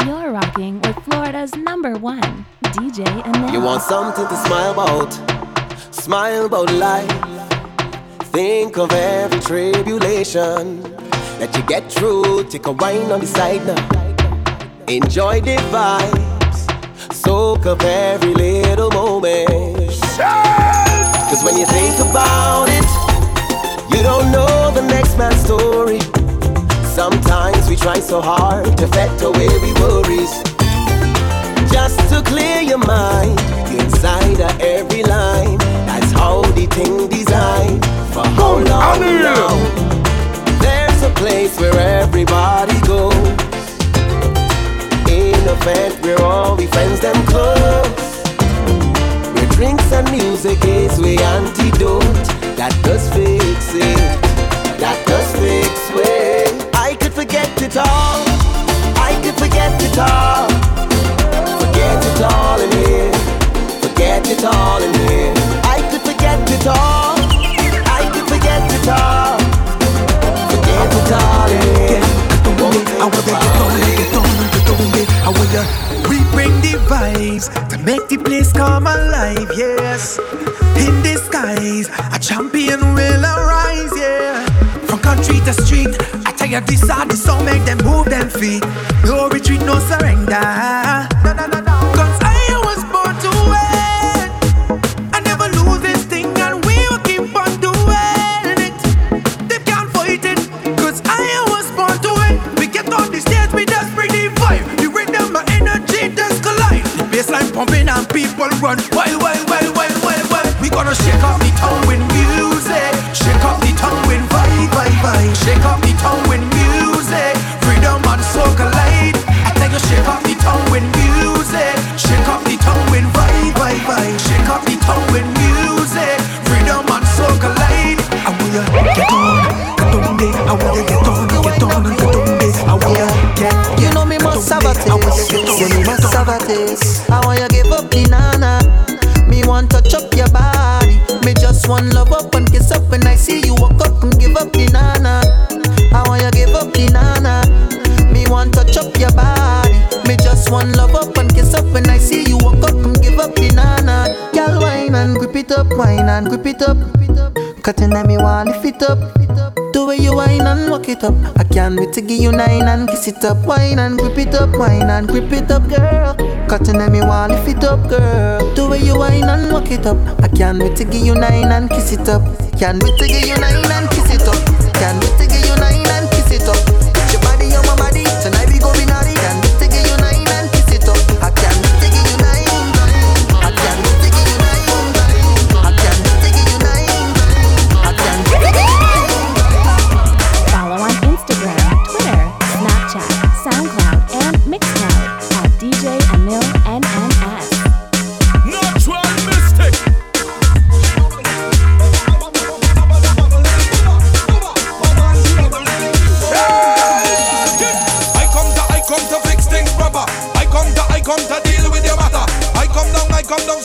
You're rocking with Florida's number one DJ Emil. You want something to smile about? Smile about life. Think of every tribulation that you get through. Take a wine on the side now. Enjoy the vibes. Soak up every little moment. Cause when you think about it, you don't know the next man's story. Sometimes we try so hard to fet away we worries. Just to clear your mind, inside of every line. That's how the thing designed. For how long now? There's a place where everybody goes. In a fete where all the friends them close. Where drinks and music is we antidote. That does fix it. That does fix it. Forget it all. I could forget it all. Forget it all in here. Forget it all in here. I could forget it all. I could forget it all. Forget it all in here. I to get on, get on, get on, I to we bring the vibes to make the place come alive, yes. In skies, a champion will arise, yeah. From country to street, You this are the song, make them move them feet. No retreat, no surrender. Cause I was born to win. I never lose this thing, and we will keep on doing it. They can't fight it, cause I was born to win. We get on the stage, we just bring the vibe. The rhythm, my energy just collide. The bassline pumping and people run wild, wild, wild, wild, wild, wild. We gonna shake up the town with music, shake up Shake off the tongue when wine and grip it up. Cutting at me want lift it up. The way you wine and walk it up. I can't wait to give you nine and kiss it up. Wine and grip it up, wine and grip it up, girl. Cutting at me want lift it up, girl. The way you wine and walk it up. I can't wait to give you nine and kiss it up. Can't wait to give you nine and kiss come down,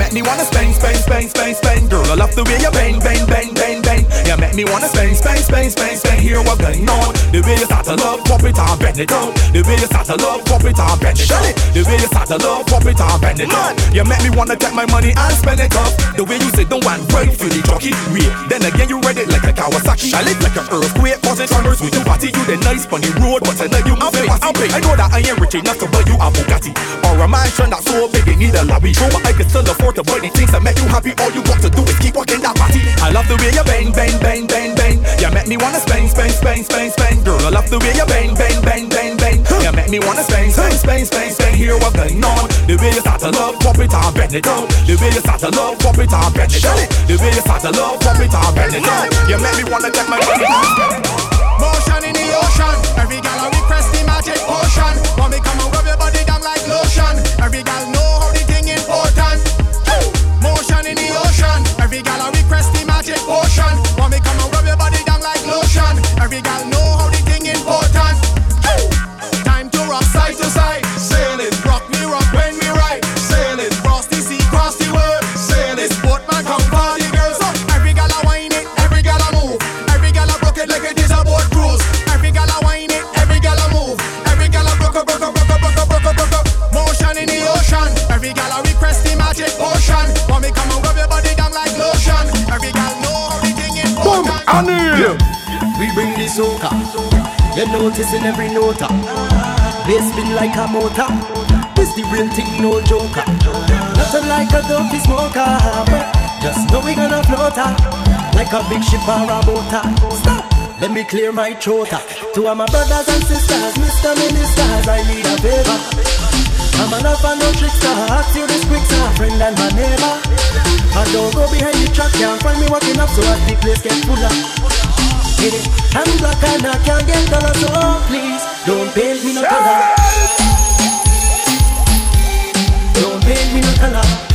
make me wanna spang, spang, spang, spang, spang. Girl, I love the way you bang, bang, bang, make me wanna spend, spend, spend, spend, spend. Hear what's going on? The way you start to love, pop it on, bend it down. The way you start to love, pop it on, bend it down. The way you start to love, pop it on, bend it down. You make me wanna take my money and spend it up. The way you say don't want right for the jockey. Wait, then again you read it like a Kawasaki. Shall it like an earthquake, causing tremors with your party. You the nice funny road, but tonight you it. I'll pay. I know that I ain't rich enough to buy you a Bugatti or a mansion that's so big it need a lobby. But I can still afford to buy the things that make you happy. All you got to do is keep walking that party. I love the way you bang bang, bang, bang, bang, bang. You make me wanna spang, spang, spang, spang, spang. Girl, I love the way you bang, bang, bang, bang, bang. You make me wanna spang, spang, spang, spang, spang. Hear what's going on? The way you start to love, pop it on, bend it down. The way you start to love, pop it on, bend it down. The way you start to love, pop it on, bend it down. You make me wanna take my and. Motion in the ocean. Every gal a request the magic potion. Want me come and rub your body down like lotion. Every gal Anil. We bring the soca. You're noticing every nota. Bass spin like a motor. This the real thing, no joker. Nothing like a dopey smoker. Just know we gonna float like a big ship or a boater. Stop. Let me clear my throat. To all my brothers and sisters, Mr. Ministers, I need a favor. I'm an alpha, no trickster. Ask you this quick, sir, friend and my neighbor. I don't go behind the track, can't find me walking up, so as the place get fuller. It. I'm black and I can't get color, so please don't paint me no color. Don't paint me no color.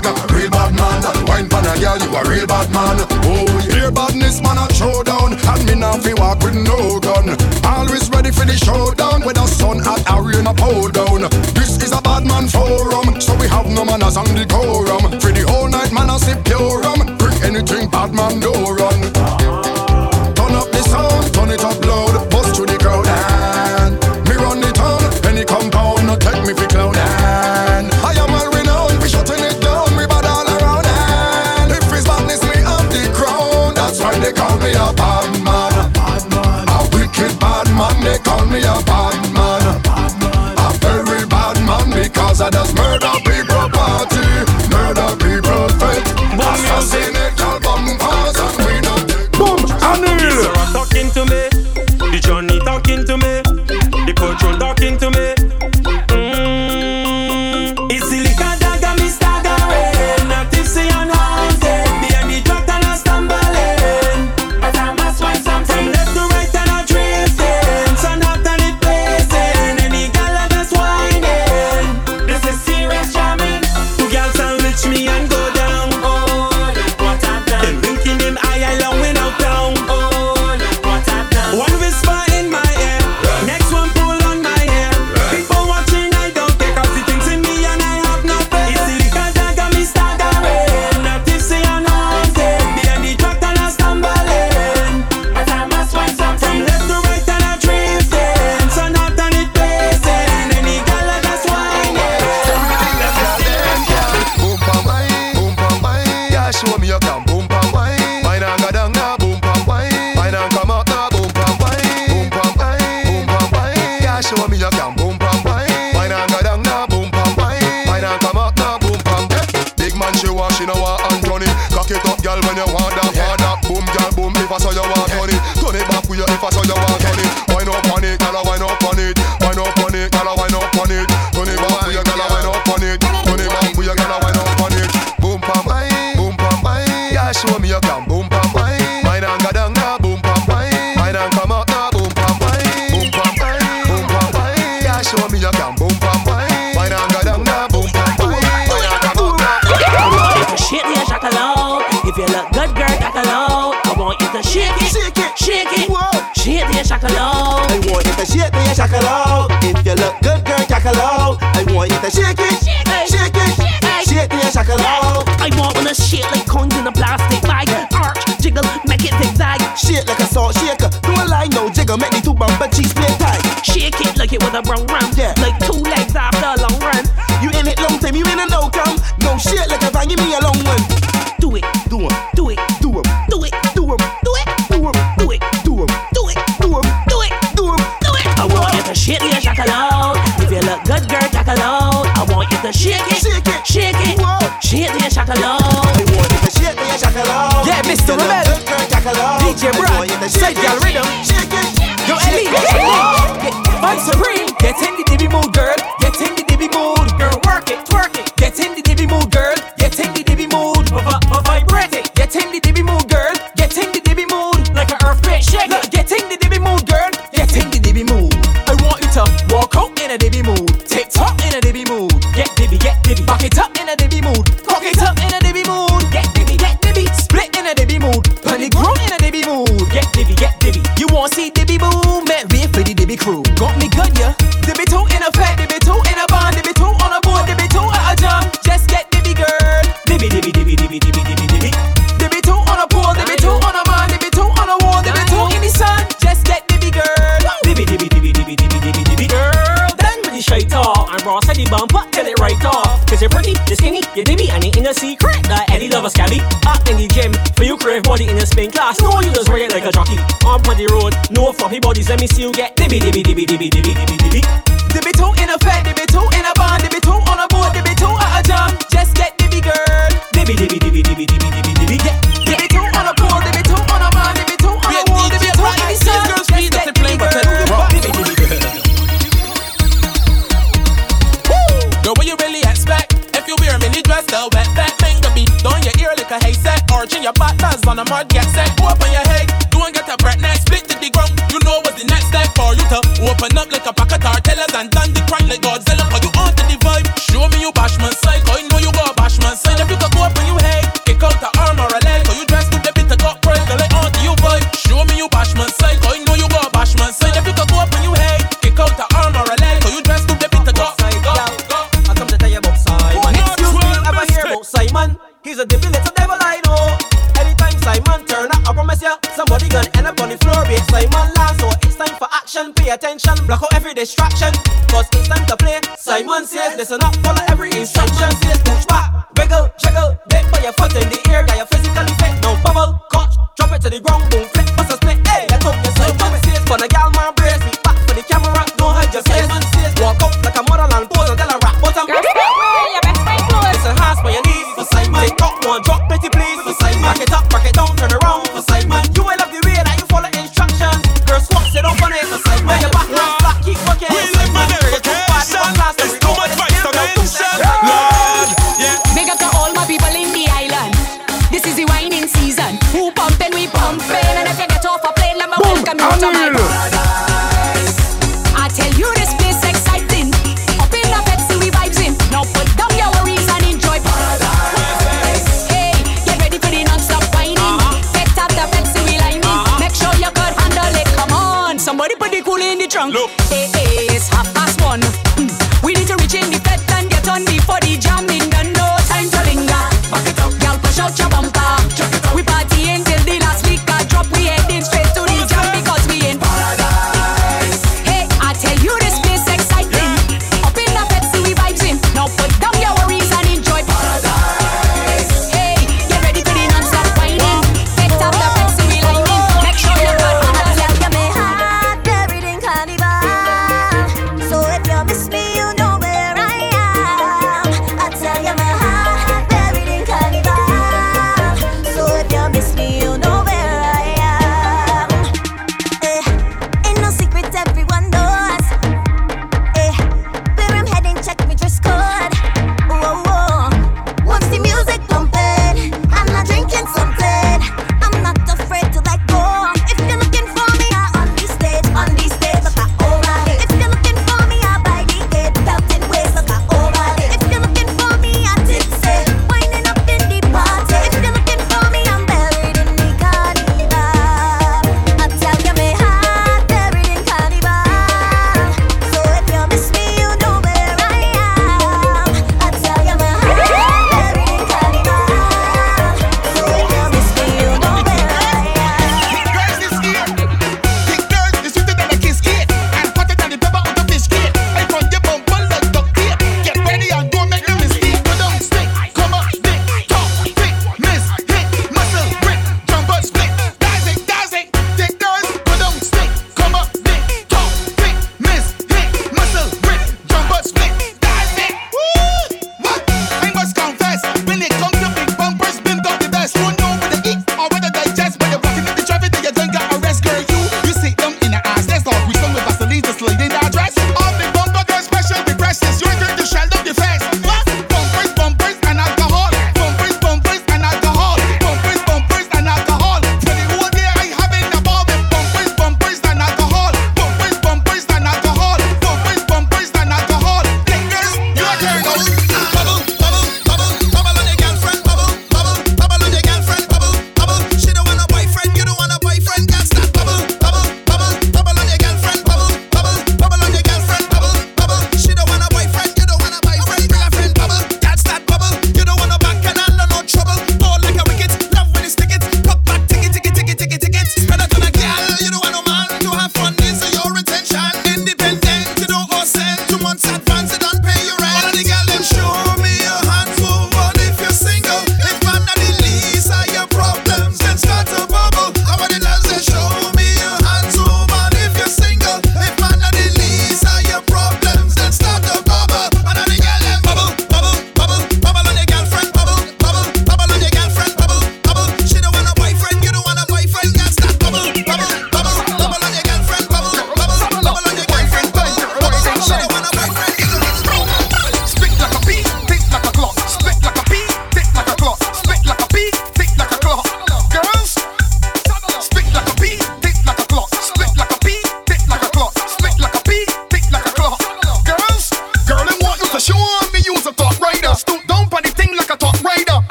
gaga Real bad man Wine pan a girl You a real bad man. Oh Dear badness man a showdown. And me not fi walk with no gun. Always ready for the showdown Whether sun at or rain a pour down. This is a bad man forum So we have no manners the decorum. For the whole night man a sip pure rum. Drink anything bad man no run.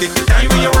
the time your.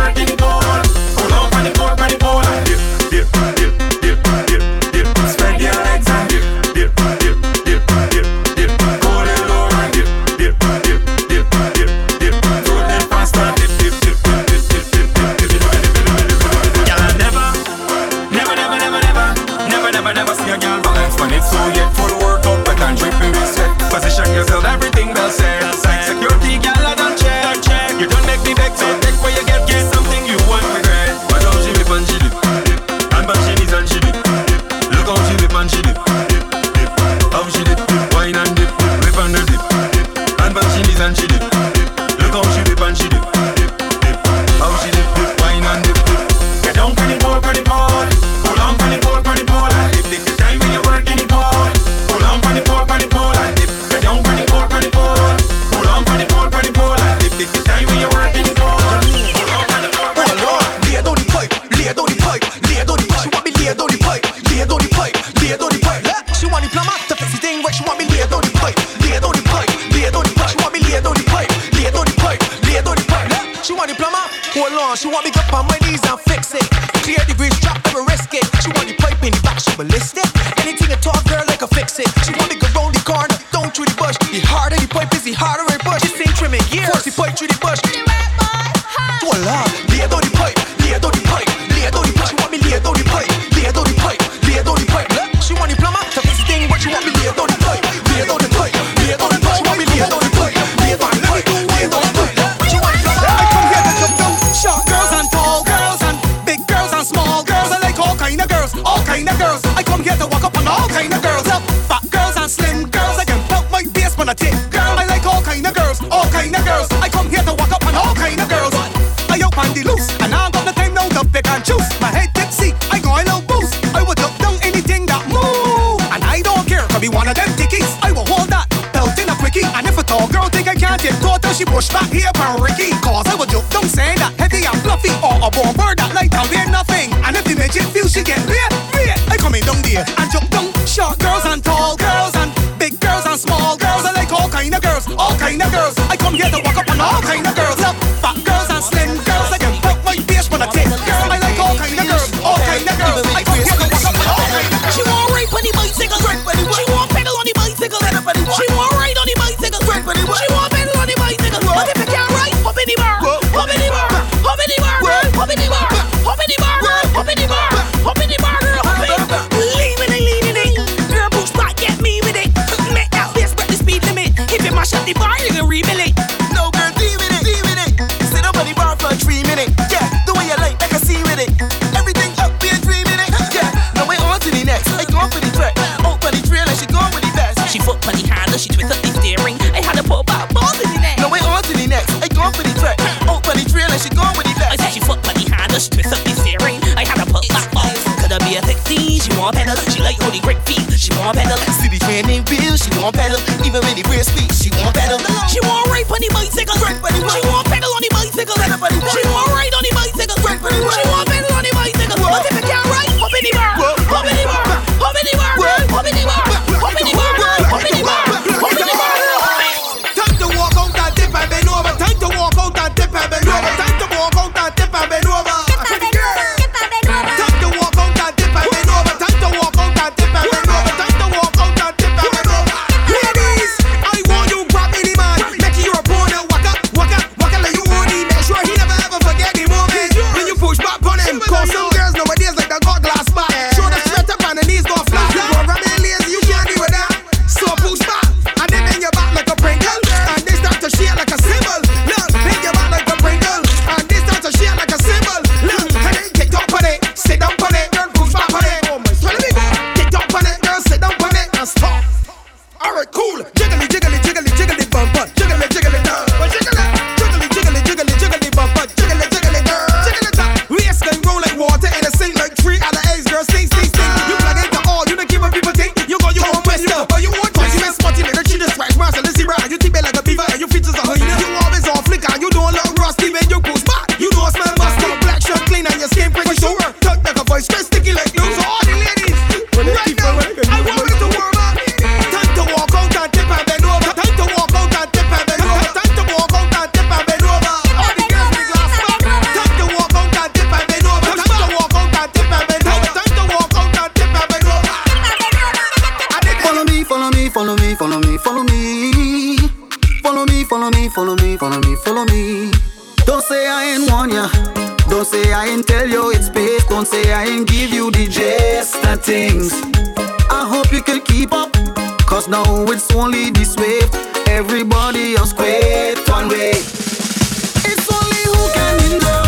I ain't warn ya. Don't say I ain't tell you it's paid. Don't say I ain't give you the gist of things. I hope you can keep up. Cause now it's only this wave. Everybody else quit one way. It's only who can endure.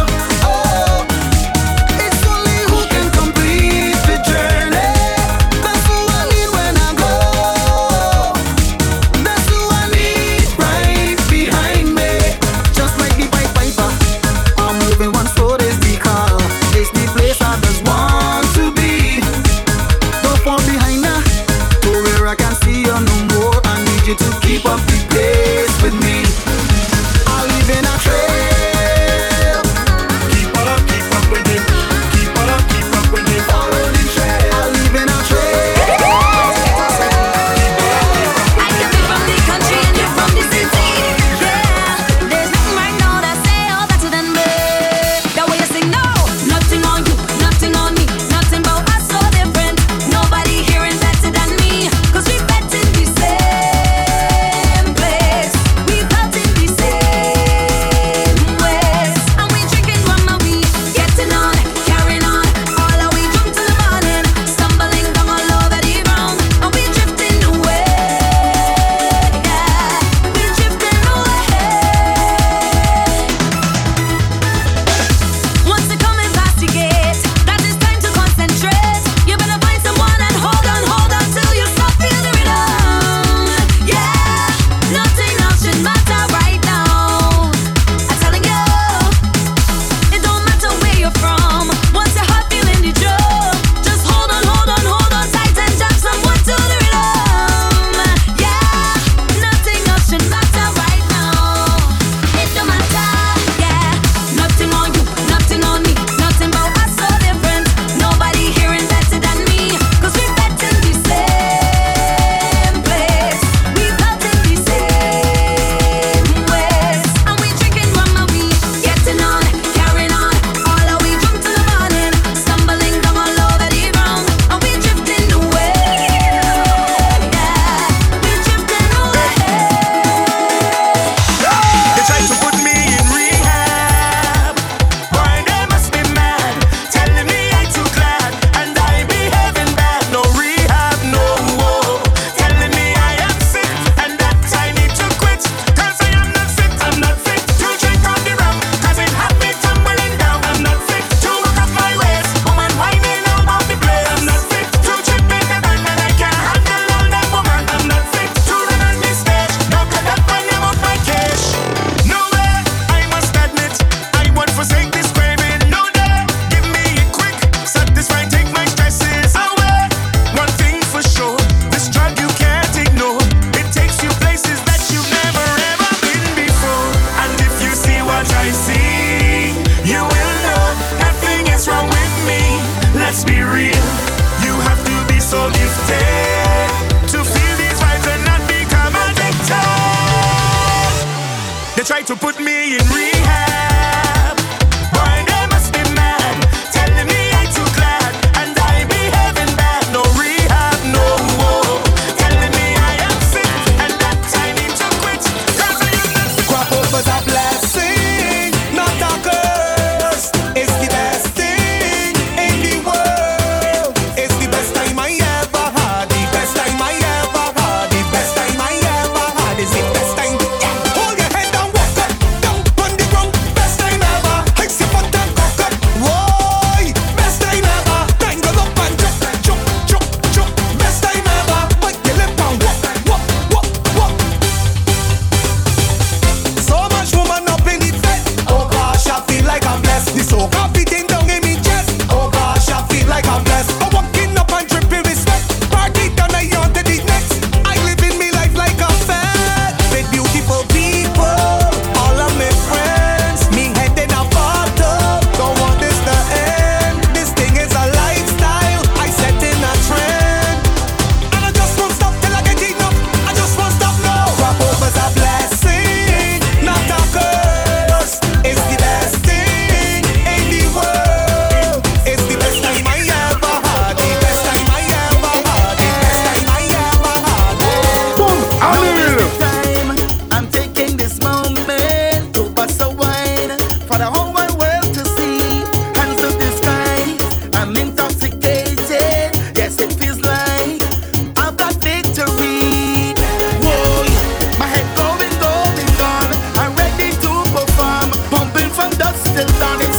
just started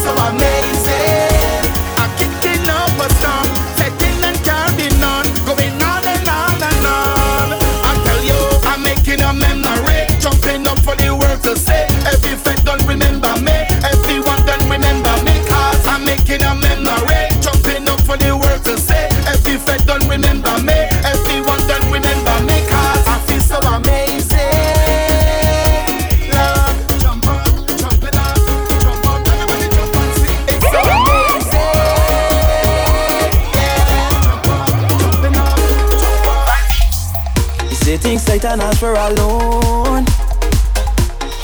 for alone, loan.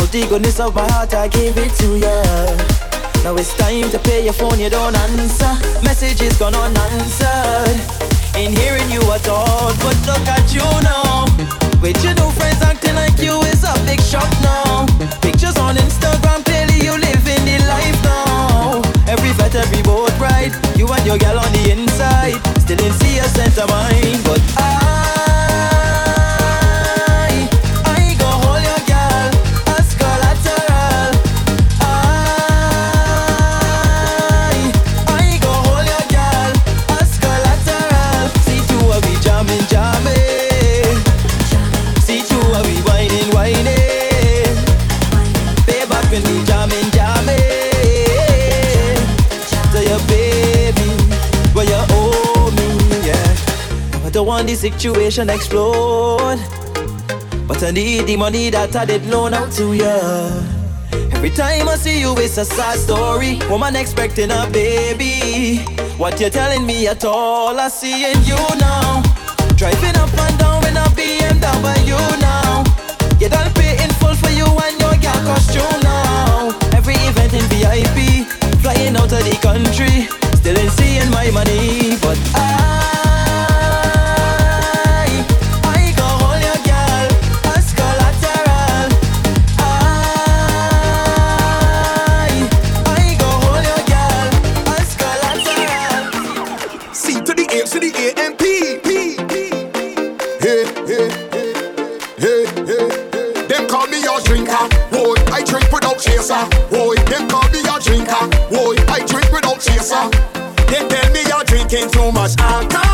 The goodness of my heart, I give it to you. Now it's time to pay your phone, you don't answer. Messages gone unanswered. Ain't hearing you at all, but look at you now. With your new friends acting like you is a big shot now. Pictures on Instagram, clearly you living the life now. Every vet, every boat ride, you and your girl on the inside. Still in see a center mind, but I. and the situation explode. But I need the money that I did loan out to you. Every time I see you, it's a sad story. Woman expecting a baby. What you're telling me at all, I see in you now. Driving up and down in a BMW now. You don't pay in full for you and your girl costume now. Every event in VIP, flying out of the country, still ain't seeing my money, but I. chaser. They tell me you're drinking too much alcohol.